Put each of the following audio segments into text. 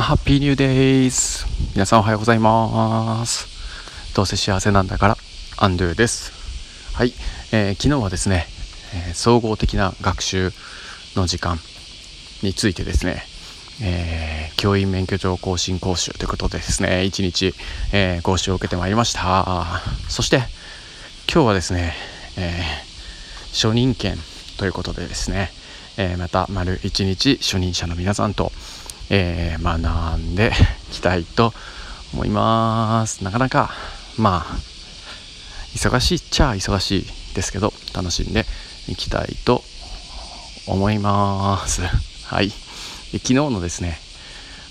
ハッピーニューデイズ皆さんおはようございます。どうせ幸せなんだからアンドゥです。はい、えー、昨日はですね、えー、総合的な学習の時間についてですね、えー、教員免許証更新講習ということでですね一日、え講習を受けてまいりました。そして今日はですね、え初任権ということでですね、えまた丸一日初任者の皆さんとえー、学んでいきたいと思います。なかなかまあ忙しいっちゃ忙しいですけど楽しんでいきたいと思います。はい。昨日のですね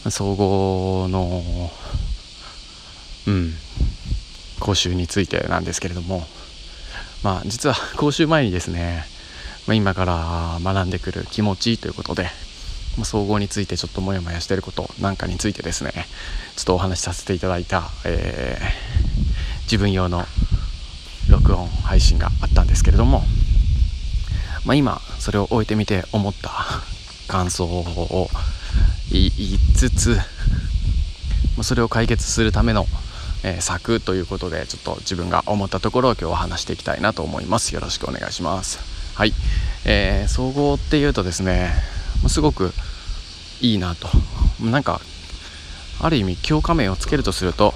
総合のうん講習についてなんですけれどもまあ実は講習前にですね、ま、今から学んでくる気持ちということでまあ総合についてちょっとモヤモヤしてることなんかについてですねちょっとお話しさせていただいた、えー、自分用の録音配信があったんですけれども、まあ、今それを終えてみて思った 感想を言いつつまあそれを解決するための、えー、策ということでちょっと自分が思ったところを今日は話していきたいなと思います。よろしくお願いします。はい、えー、総合っていうとですねすごくいいなと。なんかある意味教科名をつけるとすると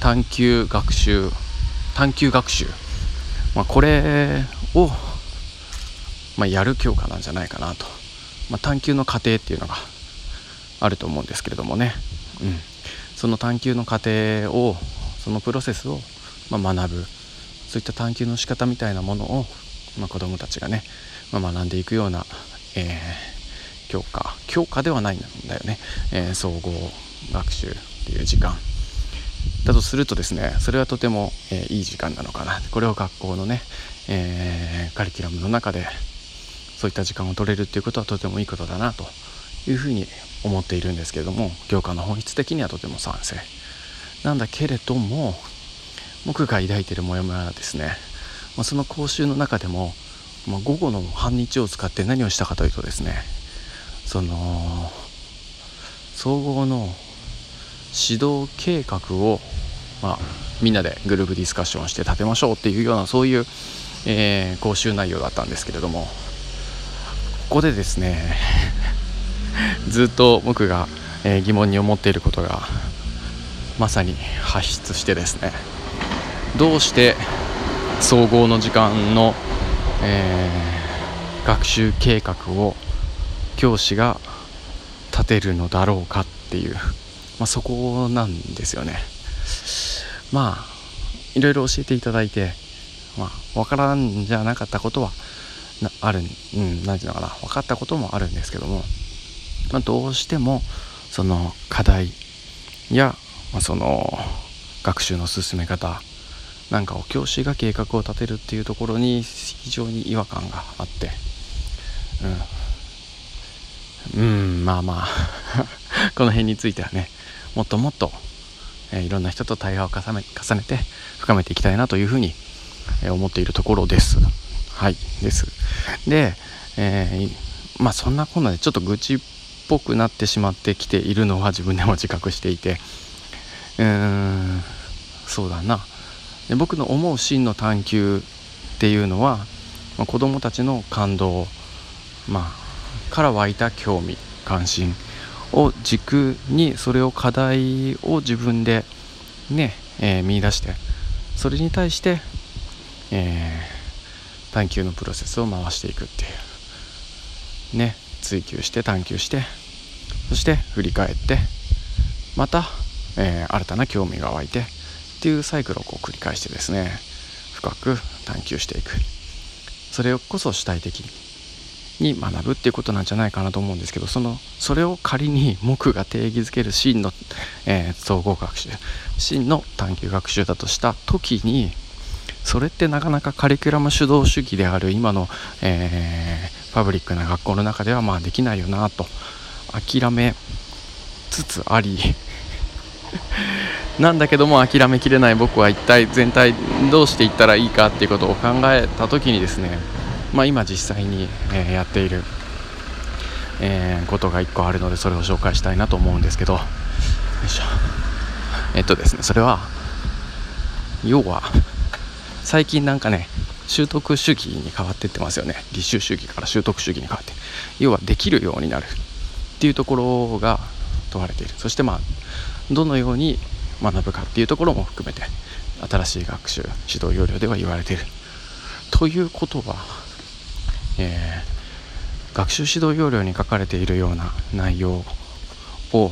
探究学習探究学習、まあ、これを、まあ、やる教科なんじゃないかなと、まあ、探究の過程っていうのがあると思うんですけれどもね、うん、その探究の過程をそのプロセスを、ま学ぶ。そういった探究の仕方みたいなものを、ま、子どもたちがね、ま学んでいくような、えー教科教科ではないんだよね、えー、総合学習っていう時間。だとするとですねそれはとても、えー、いい時間なのかな。これを学校のね、えー、カリキュラムの中でそういった時間を取れるっていうことはとてもいいことだなというふうに思っているんですけれども教科の本質的にはとても賛成。なんだけれども僕が抱いているモヤモヤはですね、まあ、その講習の中でも、まあ、午後の半日を使って何をしたかというとですねその総合の指導計画を、まあ、みんなでグループディスカッションして立てましょうっていうようなそういう、えー、講習内容だったんですけれどもここでですね ずっと僕が、えー、疑問に思っていることがまさに発出してですねどうして総合の時間の、えー、学習計画を教師が立てるのだろうかっていう、まあ、そこなんですよね。まあいろいろ教えていただいてまあ分からんじゃなかったことはあるうん何て言うのかな。分かったこともあるんですけども、まあ、どうしてもその課題や、まあ、その学習の進め方なんかを教師が計画を立てるっていうところに非常に違和感があって、うん、うんまあまあ。この辺についてはねもっともっと、えー、いろんな人と対話を重ね重ねて深めていきたいなというふうに、えー、思っているところです。はいです。で、えー、まあそんなこんなでちょっと愚痴っぽくなってしまってきているのは自分でも自覚していて。うーんそうだな。で僕の思う真の探求っていうのは、まあ、子供たちの感動まあから湧いた興味関心を軸にそれを課題を自分でね、えー、見出してそれに対して、えー、探求のプロセスを回していくっていう。ね追求して探求してそして振り返ってまた、えー、新たな興味が湧いてっていうサイクルをこう繰り返してですね深く探求していく。それをこそ主体的にに学ぶっていうことなんじゃないかなと思うんですけどそのそれを仮に僕が定義づける真の、えー、総合学習真の探究学習だとした時にそれってなかなかカリキュラム主導主義である今の、えー、パブリックな学校の中ではまあできないよなと諦めつつあり。なんだけども諦めきれない僕は一体全体どうしていったらいいかっていうことを考えた時にですねまあ、今実際に、えやっているえ、ことが1個あるのでそれを紹介したいなと思うんですけど。よいしょ。えっとですねそれは要は最近なんかね習得主義に変わってってますよね。立習主義から習得主義に変わって。要はできるようになるっていうところが問われている。そしてまあどのように学ぶかっていうところも含めて新しい学習指導要領では言われている。ということは、えー、学習指導要領に書かれているような内容を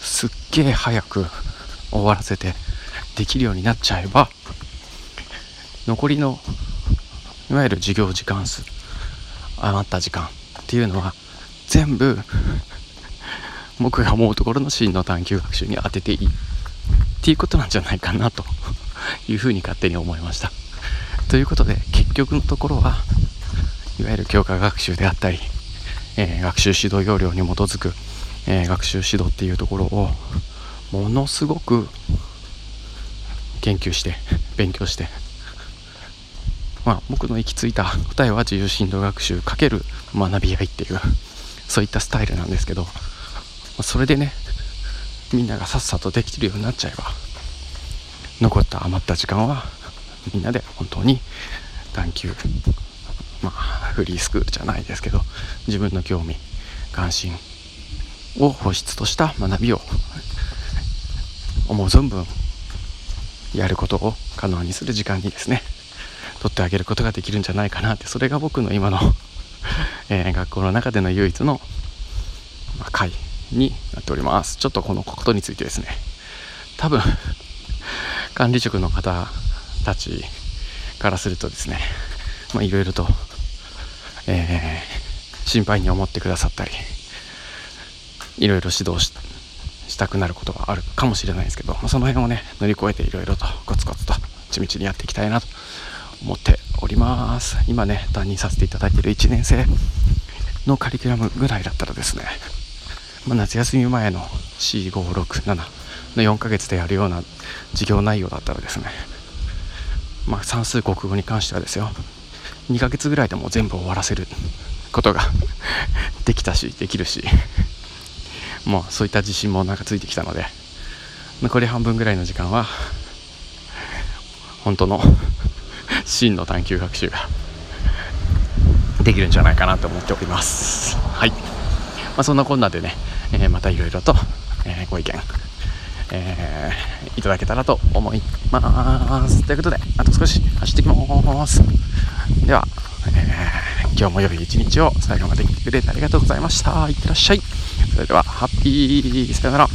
すっげえ早く終わらせてできるようになっちゃえば残りのいわゆる授業時間数余った時間っていうのは全部僕が思うところの真の探究学習に当てていいっていうことなんじゃないかなというふうに勝手に思いました。ということで結局のところはいわゆる教科学習であったり、えー、学習指導要領に基づく、えー、学習指導っていうところをものすごく研究して勉強してまあ僕の行き着いた答えは自由振動学習×学び合いっていうそういったスタイルなんですけどそれでねみんながさっさとできてるようになっちゃえば残った余った時間はみんなで本当に探究まあフリースクールじゃないですけど自分の興味関心を本質とした学びを思う存分やることを可能にする時間にですね取ってあげることができるんじゃないかなってそれが僕の今の えー、学校の中での唯一の、まあ、会になっております。ちょっとこのことについてですね多分管理職の方たちからするとですねいろいろと、えー、心配に思ってくださったりいろいろ指導したくなることがあるかもしれないですけど、まあ、その辺をね乗り越えていろいろとコツコツと地道にやっていきたいなと思っております。今ね担任させていただいている1年生のカリキュラムぐらいだったらですね、まあ、夏休み前の4567の4ヶ月でやるような授業内容だったらですねまあ、算数国語に関してはですよ。2ヶ月ぐらいでも全部終わらせる。ことが できたしできるし。もうそういった自信もなんかついてきたので。残り半分ぐらいの時間は本当の 真の探究学習ができるんじゃないかなと思っております。はい、まあ、そんなこんなでね、えー、またいろいろと、えー、ご意見えー、いただけたらと思います。ということで、あと少し走ってきます。では、えー、今日も良い一日を最後まで見てくれてありがとうございました。いってらっしゃい。それでは、ハッピー、さよなら。